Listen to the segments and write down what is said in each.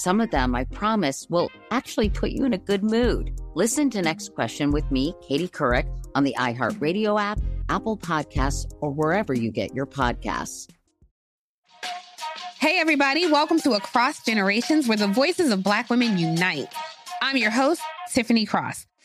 Some of them, I promise, will actually put you in a good mood. Listen to Next Question with me, Katie Couric, on the iHeartRadio app, Apple Podcasts, or wherever you get your podcasts. Hey, everybody, welcome to Across Generations, where the voices of Black women unite. I'm your host, Tiffany Cross.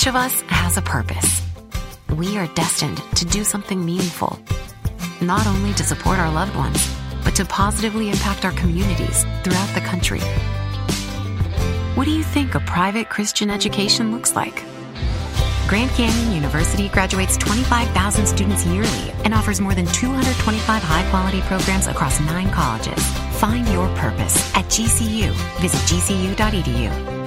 Each of us has a purpose. We are destined to do something meaningful, not only to support our loved ones, but to positively impact our communities throughout the country. What do you think a private Christian education looks like? Grand Canyon University graduates 25,000 students yearly and offers more than 225 high quality programs across nine colleges. Find your purpose at GCU. Visit gcu.edu.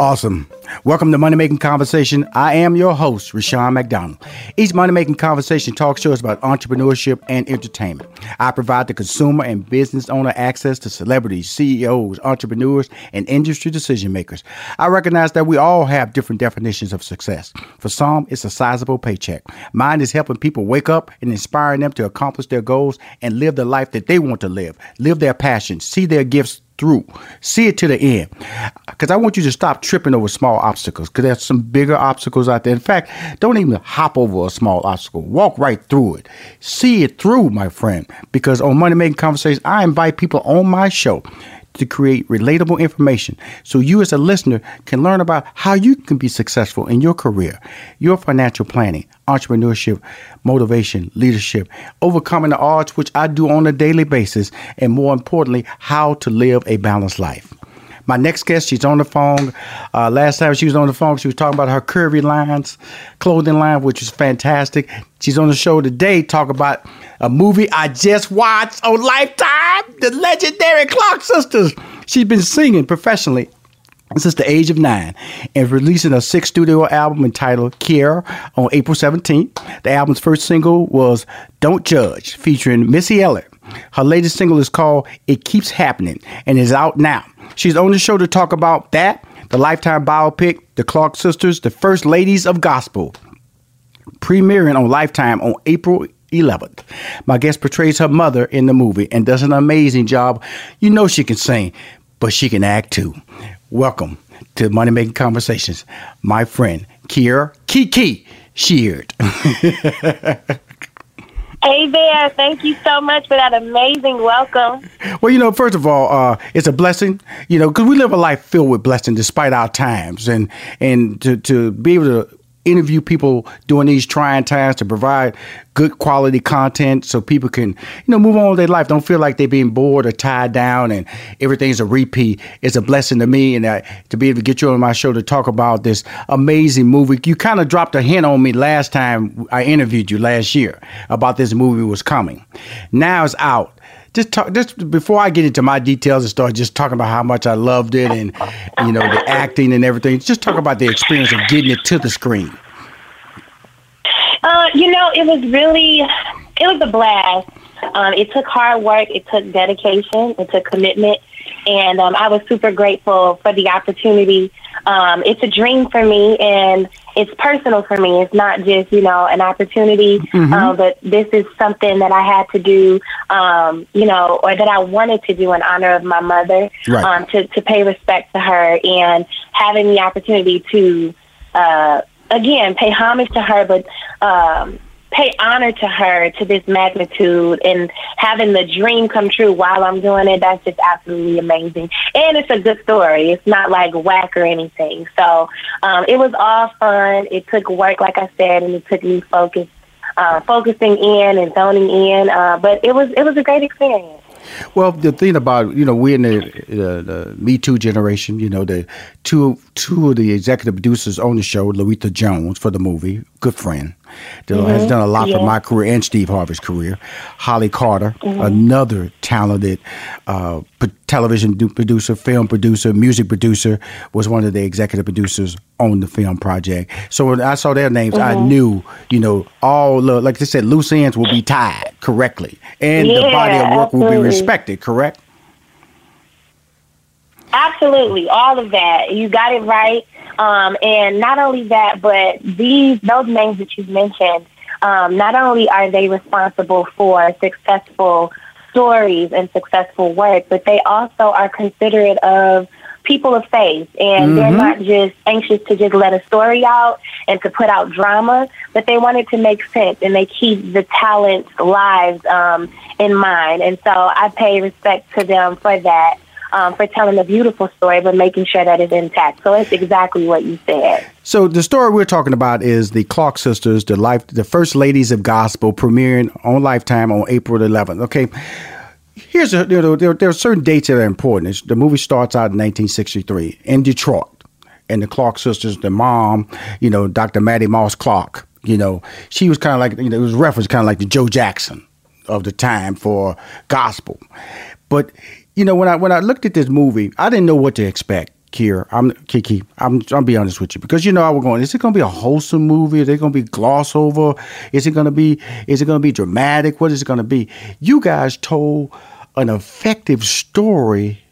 Awesome. Welcome to Money Making Conversation. I am your host, Rushion McDonald. Each Money Making Conversation talk show is about entrepreneurship and entertainment. I provide the consumer and business owner access to celebrities, CEOs, entrepreneurs, and industry decision makers. I recognize that we all have different definitions of success. For some, it's a sizable paycheck. Mine is helping people wake up and inspiring them to accomplish their goals and live the life that they want to live, live their passions, see their gifts through. See it to the end. Because I want you to stop tripping over small obstacles because there's some bigger obstacles out there. In fact, don't even hop over a small obstacle. Walk right through it. See it through, my friend. Because on Money Making Conversations, I invite people on my show to create relatable information so you as a listener can learn about how you can be successful in your career, your financial planning, entrepreneurship, motivation, leadership, overcoming the odds, which I do on a daily basis, and more importantly, how to live a balanced life. My next guest, she's on the phone. Uh, last time she was on the phone, she was talking about her curvy lines, clothing line, which is fantastic. She's on the show today, talk about a movie I just watched on Lifetime, the legendary Clark Sisters. She's been singing professionally since the age of nine and releasing a sixth studio album entitled Care on April 17th. The album's first single was Don't Judge, featuring Missy Elliott. Her latest single is called It Keeps Happening and is out now. She's on the show to talk about that, the Lifetime biopic, The Clark Sisters, the First Ladies of Gospel, premiering on Lifetime on April 11th. My guest portrays her mother in the movie and does an amazing job. You know she can sing, but she can act too. Welcome to Money Making Conversations, my friend Kierra Kiki Sheard. Hey there. Thank you so much for that amazing welcome. Well, you know, first of all, uh, it's a blessing, you know, because we live a life filled with blessing despite our times. And, and to, to be able to interview people during these trying times to provide good quality content so people can, you know, move on with their life. Don't feel like they're being bored or tied down and everything's a repeat. It's a blessing to me and to be able to get you on my show to talk about this amazing movie. You kind of dropped a hint on me last time I interviewed you last year about this movie was coming. Now it's out just talk just before I get into my details and start just talking about how much I loved it and you know the acting and everything. Just talk about the experience of getting it to the screen. Uh, you know, it was really it was a blast. Um, it took hard work, it took dedication, it took commitment, and um, I was super grateful for the opportunity. Um, it's a dream for me, and it's personal for me. It's not just you know an opportunity, mm-hmm. uh, but this is something that I had to do, um, you know, or that I wanted to do in honor of my mother, right. um, to to pay respect to her, and having the opportunity to, uh, again, pay homage to her, but. Um, pay honor to her to this magnitude and having the dream come true while I'm doing it, that's just absolutely amazing. And it's a good story. It's not like whack or anything. So um, it was all fun. It took work, like I said, and it took me focus, uh, focusing in and zoning in. Uh, but it was it was a great experience. Well, the thing about you know we're in the, the, Me Too generation. You know the two two of the executive producers on the show, Loretta Jones for the movie, good friend, mm-hmm. has done a lot yeah. for my career and Steve Harvey's career. Holly Carter, mm-hmm. another talented uh, television producer, film producer, music producer, was one of the executive producers on the film project. So when I saw their names, mm-hmm. I knew, you know, all the, like they said, loose ends will be tied correctly, and yeah, the body of work absolutely. will be respected. Correct. Absolutely, all of that. You got it right. Um, and not only that, but these those names that you've mentioned, um, not only are they responsible for successful stories and successful work, but they also are considerate of people of faith and mm-hmm. they're not just anxious to just let a story out and to put out drama, but they want it to make sense and they keep the talent's lives um, in mind. And so I pay respect to them for that um, for telling a beautiful story, but making sure that it's intact. So it's exactly what you said. So the story we're talking about is the Clark sisters, the life, the first ladies of gospel, premiering on Lifetime on April 11th. Okay. Here's a, you know, there, there are certain dates that are important. the movie starts out in 1963 in Detroit, and the Clark sisters, the mom, you know, Dr. Mattie Moss Clark, you know, she was kind of like, you know, it was referenced kind of like the Joe Jackson of the time for gospel. But you know, when I when I looked at this movie, I didn't know what to expect. Here, I'm Kiki. I'm I'll be honest with you because you know I was going. Is it going to be a wholesome movie? Is it going to be gloss over? Is it going to be? Is it going to be dramatic? What is it going to be? You guys told an effective story,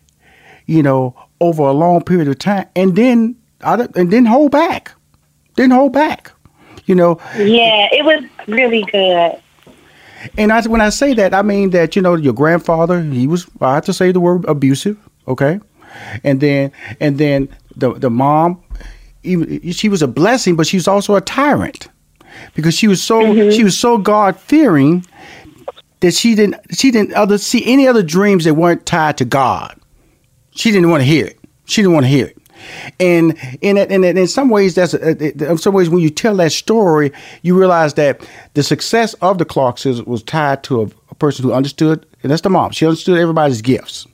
you know, over a long period of time, and then I and then hold back, then hold back, you know. Yeah, it was really good. And I, when I say that, I mean that you know your grandfather, he was I have to say the word abusive, okay, and then and then the the mom, even she was a blessing, but she was also a tyrant because she was so mm-hmm. she was so God fearing that she didn't she didn't other see any other dreams that weren't tied to God. She didn't want to hear it. She didn't want to hear it. And in it, in, in some ways, that's uh, in some ways when you tell that story, you realize that the success of the Clarks was tied to a, a person who understood, and that's the mom. She understood everybody's gifts.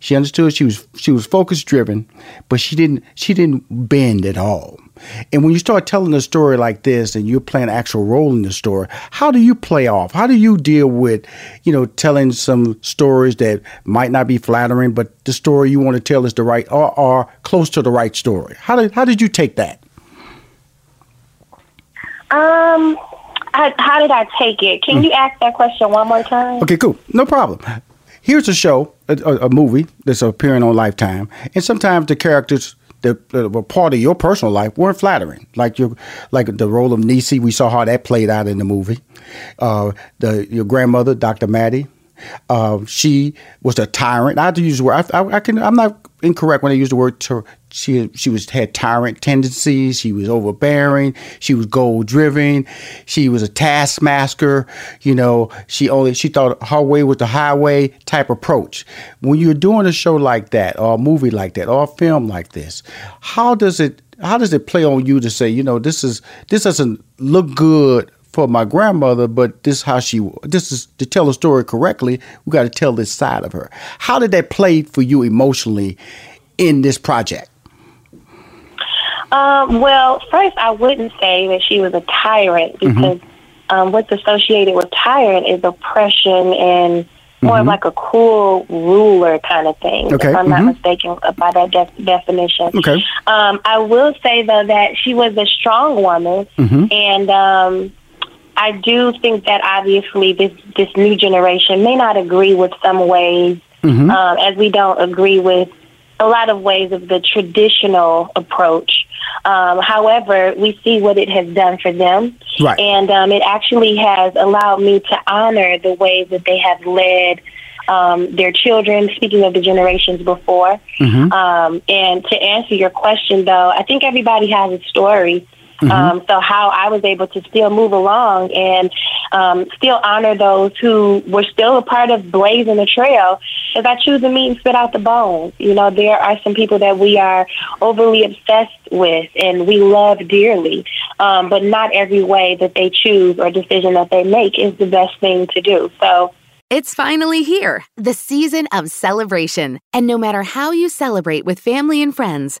She understood she was she was focus driven, but she didn't she didn't bend at all. And when you start telling a story like this and you're playing an actual role in the story, how do you play off? How do you deal with, you know, telling some stories that might not be flattering, but the story you want to tell is the right or, or close to the right story? How did how did you take that? Um, I, how did I take it? Can mm. you ask that question one more time? Okay, cool, no problem. Here's a show, a, a, movie that's appearing on Lifetime, and sometimes the characters that were part of your personal life weren't flattering. Like your, like the role of Niecy, we saw how that played out in the movie. Uh, the your grandmother, Dr. Mattie, Uh, she was a tyrant. I have to use the word. I, I, I, can. I'm not incorrect when I use the word. Ter- she she was had tyrant tendencies. She was overbearing. She was goal driven. She was a taskmaster. You know, she only she thought her way was the highway type approach. When you're doing a show like that, or a movie like that, or a film like this, how does it how does it play on you to say, you know, this is this doesn't look good for my grandmother, but this is how she this is to tell the story correctly, we got to tell this side of her. How did that play for you emotionally in this project? Um, well, first, I wouldn't say that she was a tyrant Mm-hmm. because um, what's associated with tyrant is oppression and more of Mhm. like a cruel ruler kind of thing. Okay, If I'm not mhm. mistaken by that def- definition. Okay. Um, I will say though that she was a strong woman, Mhm. and um, I do think that obviously this this new generation may not agree with some ways, Mhm. um, as we don't agree with a lot of ways of the traditional approach. Um, however, we see what it has done for them, Right. and um, it actually has allowed me to honor the ways that they have led um, their children. Speaking of the generations before, Mhm. um, and to answer your question, though, I think everybody has a story. Mhm. Um, so how I was able to still move along and um, still honor those who were still a part of blazing the trail is I choose the meat and spit out the bones. You know, there are some people that we are overly obsessed with and we love dearly, um, but not every way that they choose or decision that they make is the best thing to do. So It's finally here, the season of celebration. And no matter how you celebrate with family and friends,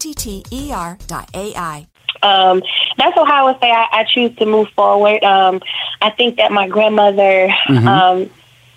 T T E R dot AI. um, that's how I would say I, I choose to move forward. Um, I think that my grandmother, Mhm. um,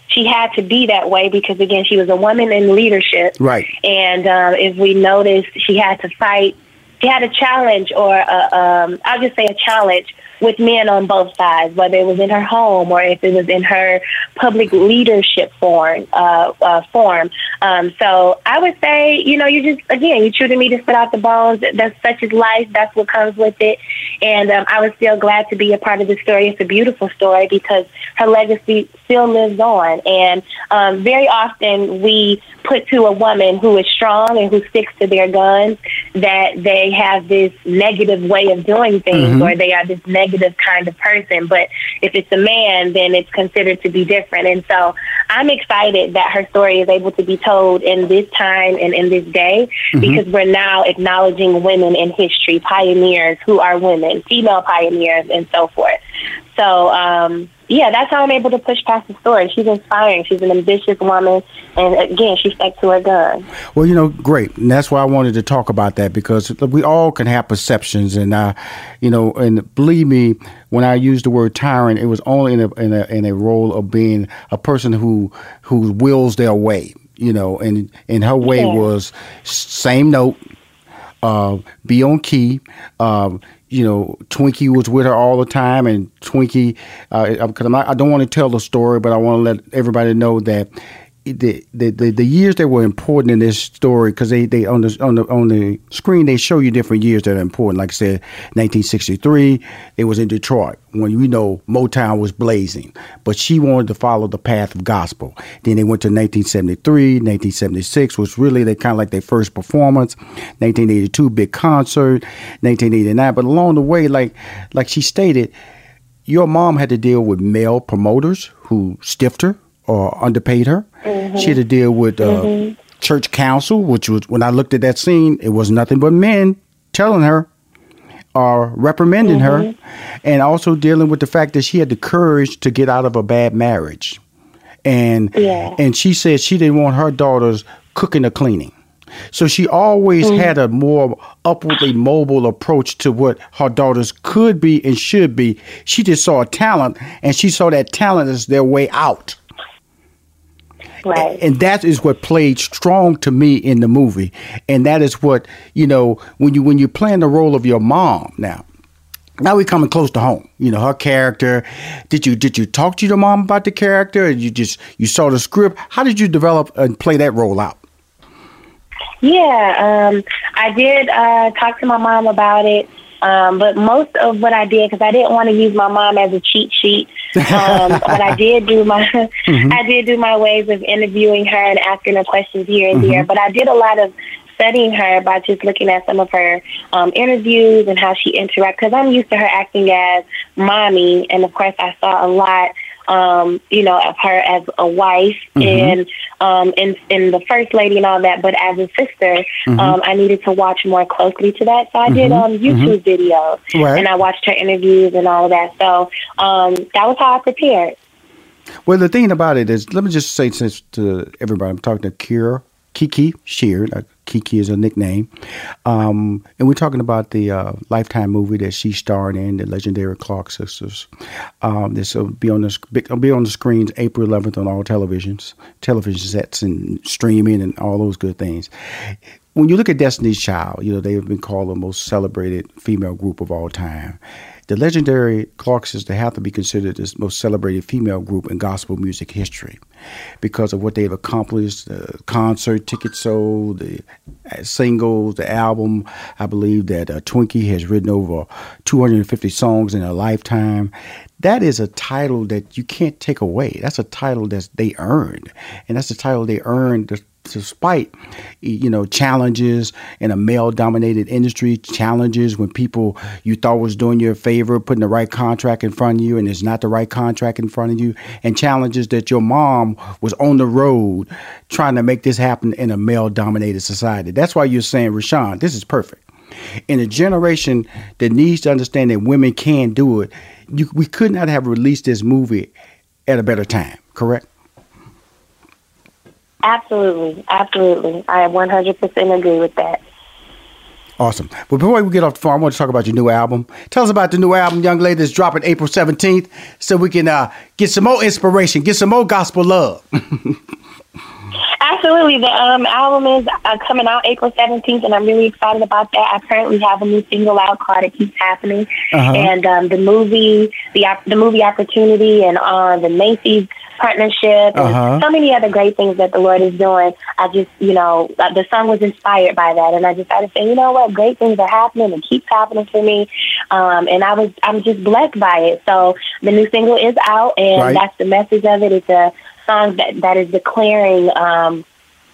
she had to be that way because again, she was a woman in leadership, Right. and uh, if we noticed, she had to fight. She had a challenge, or a, um, I'll just say a challenge with men on both sides, whether it was in her home or if it was in her public leadership form. Uh, uh, form. Um, so I would say, you know, you just again, you true to me to spit out the bones. That's such is life. That's what comes with it. And um, I was still glad to be a part of the story. It's a beautiful story because her legacy still lives on. And um, very often we put to a woman who is strong and who sticks to their guns that they have this negative way of doing things Mhm. or they are this negative kind of person. But if it's a man, then it's considered to be different. And so I'm excited that her story is able to be told in this time and in this day Mhm. because we're now acknowledging women in history, pioneers who are women, female pioneers, and so forth. So, um, yeah, that's how I'm able to push past the story. She's inspiring. She's an ambitious woman, and again, she stuck to her gun. Well, you know, great, and that's why I wanted to talk about that because we all can have perceptions, and uh, you know, and believe me, when I used the word tyrant, it was only in a in a, in a role of being a person who who wills their way. You know, and and her way Yeah. was same note, uh, be on key. Um, you know, Twinkie was with her all the time, and Twinkie, because I'm I don't want to tell the story, but I want to let everybody know that the the, the, the years that were important in this story, because they, they on the on the on the screen they show you different years that are important. Like I said, 1963, it was in Detroit when you know Motown was blazing, but she wanted to follow the path of gospel. Then they went to 1973, 1976 was really they kind of like their first performance. 1982, big concert. 1989, but along the way, like like she stated, your mom had to deal with male promoters who stiffed her or underpaid her. She had to deal with uh, Mhm. church council, which was when I looked at that scene, it was nothing but men telling her or reprimanding her, and also dealing with the fact that she had the courage to get out of a bad marriage, and Yeah. and she said she didn't want her daughters cooking or cleaning. So she always Mhm. had a more upwardly mobile approach to what her daughters could be and should be. She just saw a talent, and she saw that talent as their way out. Right. And that is what played strong to me in the movie. And that is what, you know, when you when you're playing the role of your mom now. Now we're coming close to home. You know, her character. Did you did you talk to your mom about the character? You just you saw the script. How did you develop and play that role out? Yeah, um, I did uh, talk to my mom about it. Um, but most of what I did, because I didn't want to use my mom as a cheat sheet, um, but I did do my, Mhm. I did do my ways of interviewing her and asking her questions here and there. Mhm. But I did a lot of studying her by just looking at some of her um, interviews and how she interacts. Because I'm used to her acting as mommy, and of course I saw a lot, um, you know, of her as a wife Mhm. and um, and and the first lady and all that. But as a sister, Mhm. um, I needed to watch more closely to that. So I did Mhm. um, YouTube videos Right. and I watched her interviews and all of that. So um, that was how I prepared. Well, the thing about it is, let me just say this to everybody. I'm talking to Kierra, Kiki Sheard. Uh, Kiki is a nickname. Um, and we're talking about the uh, Lifetime movie that she starred in, the legendary Clark sisters. Um, this will be on the be on the screens April 11th on all televisions, television sets, and streaming, and all those good things. When you look at Destiny's Child, you know they have been called the most celebrated female group of all time. The legendary Clark sisters have to be considered the most celebrated female group in gospel music history because of what they've accomplished the concert tickets sold, the uh, singles, the album. I believe that uh, Twinkie has written over 250 songs in her lifetime. That is a title that you can't take away. That's a title that they earned, and that's a title they earned despite you know challenges in a male-dominated industry. Challenges when people you thought was doing you a favor, putting the right contract in front of you, and it's not the right contract in front of you, and challenges that your mom was on the road trying to make this happen in a male-dominated society. That's why you're saying, Rushion, this is perfect in a generation that needs to understand that women can do it, you, we could not have released this movie at a better time, correct? Absolutely, absolutely. I 100% agree with that. Awesome. But before we get off the phone, I want to talk about your new album. Tell us about the new album, young lady, that's dropping April 17th, so we can uh, get some more inspiration, get some more gospel love. Absolutely. The um, album is uh, coming out April 17th, and I'm really excited about that. I currently have a new single out called It Keeps Happening. Uh-huh. And um, the movie, the the movie Opportunity, and uh, the Macy's partnership, and Uh-huh. so many other great things that the Lord is doing. I just, you know, uh, the song was inspired by that, and I decided to say, you know what, great things are happening and keeps happening for me. Um, and I was, I'm just blessed by it. So the new single is out, and Right. that's the message of it. It's a song that, that is declaring um,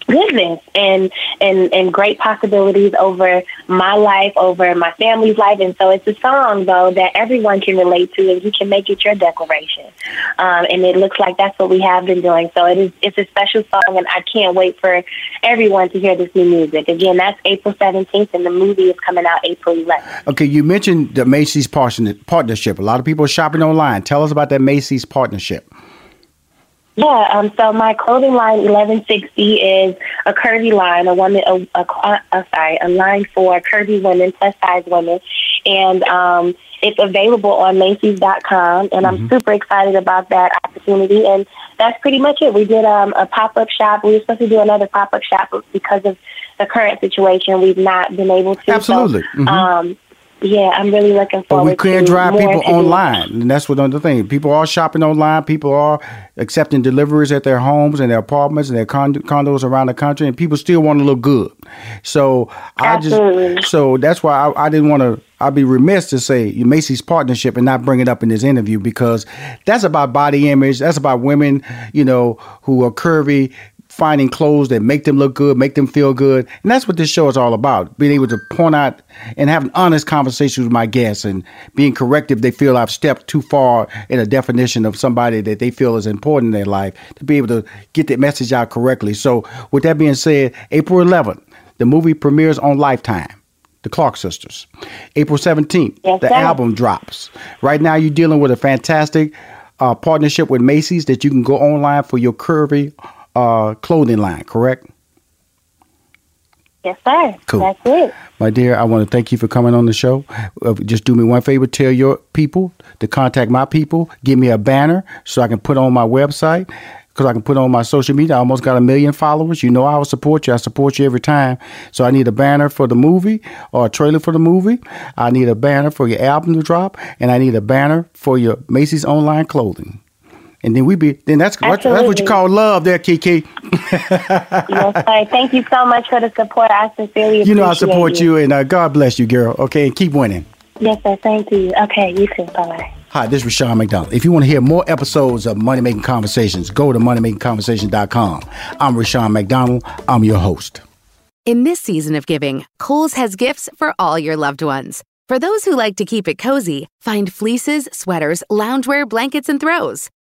goodness and and and great possibilities over my life, over my family's life. And so it's a song though that everyone can relate to, and you can make it your declaration. Um, and it looks like that's what we have been doing. So it is it's a special song, and I can't wait for everyone to hear this new music. Again, that's April seventeenth, and the movie is coming out April eleventh. Okay, you mentioned the Macy's partnership. A lot of people are shopping online. Tell us about that Macy's partnership. Yeah, um, so my clothing line 1160 is a curvy line, a woman, a, a, a sorry, a line for curvy women, plus size women, and um, it's available on Macy's.com. And I'm mm-hmm. super excited about that opportunity. And that's pretty much it. We did um, a pop up shop. We were supposed to do another pop up shop, but because of the current situation, we've not been able to. Absolutely. So, mm-hmm. um, yeah, I'm really looking forward. But we can't drive people online, and that's what another thing. People are shopping online. People are accepting deliveries at their homes and their apartments and their condos around the country, and people still want to look good. So Absolutely. I just so that's why I, I didn't want to. I'd be remiss to say Macy's partnership and not bring it up in this interview because that's about body image. That's about women, you know, who are curvy, finding clothes that make them look good, make them feel good. And that's what this show is all about. Being able to point out and have an honest conversation with my guests and being correct if they feel I've stepped too far in a definition of somebody that they feel is important in their life to be able to get that message out correctly. So with that being said, April 11th, the movie premieres on Lifetime. The Clark Sisters. April 17th, yes, the sir. album drops. Right now, you're dealing with a fantastic uh, partnership with Macy's that you can go online for your curvy uh, clothing line, correct? Yes, sir. Cool. That's it. My dear, I want to thank you for coming on the show. Uh, just do me one favor, tell your people to contact my people. Give me a banner so I can put on my website, because I can put on my social media. I almost got a million followers. You know I will support you. I support you every time. So I need a banner for the movie or a trailer for the movie. I need a banner for your album to drop, and I need a banner for your Macy's online clothing and then we be then that's that's what you call love there, Kiki. yes, sir. Thank you so much for the support. I sincerely you know I support you, you and uh, God bless you, girl. Okay, and keep winning. Yes, sir. Thank you. Okay, you too. Bye bye. Hi, this is Rushion McDonald. If you want to hear more episodes of Money Making Conversations, go to moneymakingconversation.com. I'm Rushion McDonald. I'm your host. In this season of giving, Kohl's has gifts for all your loved ones. For those who like to keep it cozy, find fleeces, sweaters, loungewear, blankets, and throws.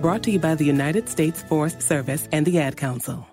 Brought to you by the United States Forest Service and the Ad Council.